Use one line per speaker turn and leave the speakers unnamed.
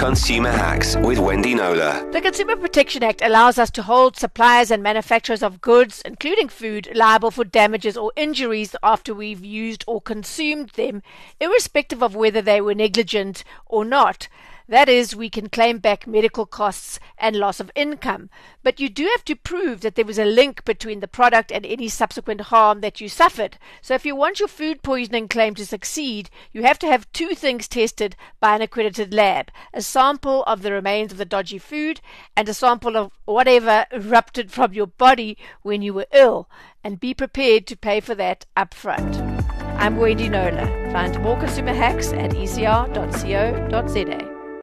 Consumer Hacks with Wendy Knowler.
The Consumer Protection Act allows us to hold suppliers and manufacturers of goods, including food, liable for damages or injuries after we've used or consumed them, irrespective of whether they were negligent or not. That is, we can claim back medical costs and loss of income. But you do have to prove that there was a link between the product and any subsequent harm that you suffered. So if you want your food poisoning claim to succeed, you have to have two things tested by an accredited lab a sample of the remains of the dodgy food and a sample of whatever erupted from your body when you were ill. And be prepared to pay for that up front. I'm Wendy Knowler. Find more consumer hacks at ecr.co.za.